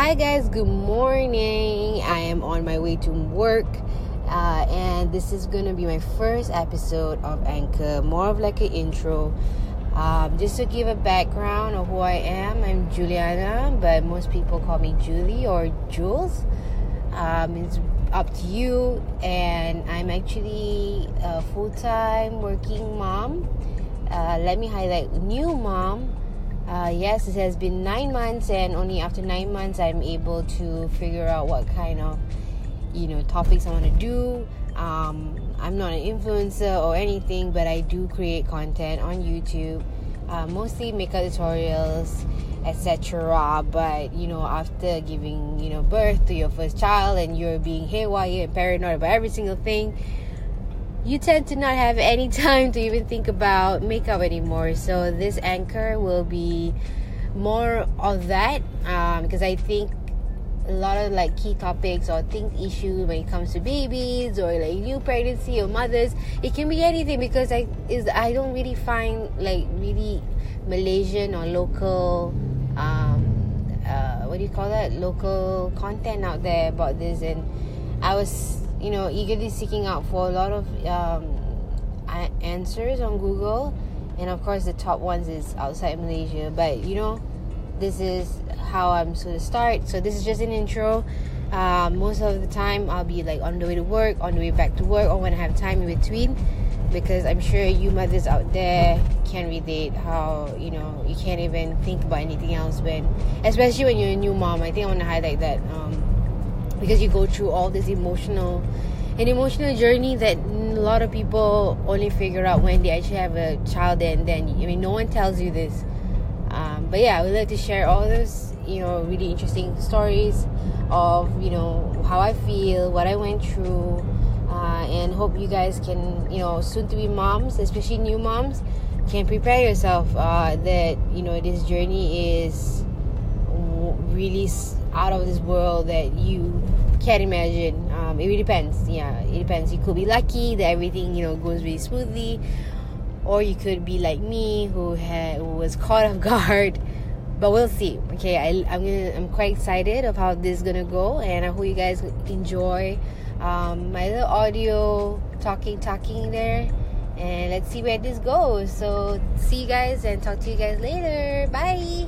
Hi, guys, good morning. I am on my way to work, uh, and this is gonna be my first episode of Anchor, more of like an intro. Um, just to give a background of who I am, I'm Juliana, but most people call me Julie or Jules. Um, it's up to you, and I'm actually a full time working mom. Uh, let me highlight new mom. Uh, yes, it has been nine months, and only after nine months, I'm able to figure out what kind of you know topics I want to do. Um, I'm not an influencer or anything, but I do create content on YouTube, uh, mostly makeup tutorials, etc. But you know, after giving you know birth to your first child and you're being haywire and paranoid about every single thing, you tend to not have any time to even think about makeup anymore. So this anchor will be more of that um, because I think a lot of like key topics or think issues when it comes to babies or like new pregnancy or mothers it can be anything because i is i don't really find like really malaysian or local um uh what do you call that local content out there about this and i was you know eagerly seeking out for a lot of um answers on google and of course the top ones is outside malaysia but you know this is how I'm going to start. So this is just an intro. Um, most of the time, I'll be like on the way to work, on the way back to work, or when I have time in between. Because I'm sure you mothers out there can relate how you know you can't even think about anything else when, especially when you're a new mom. I think I want to highlight that um, because you go through all this emotional, an emotional journey that a lot of people only figure out when they actually have a child. And then I mean, no one tells you this. Um, but yeah, I would like to share all those you know really interesting stories of you know how I feel, what I went through, uh, and hope you guys can you know soon to be moms, especially new moms, can prepare yourself uh, that you know this journey is really out of this world that you can't imagine. Um, it really depends. Yeah, it depends. You could be lucky that everything you know goes really smoothly, or you could be like me who had who was caught off guard but we'll see. Okay, I, I'm gonna, I'm quite excited of how this is gonna go, and I hope you guys enjoy um, my little audio talking, talking there, and let's see where this goes. So see you guys and talk to you guys later. Bye.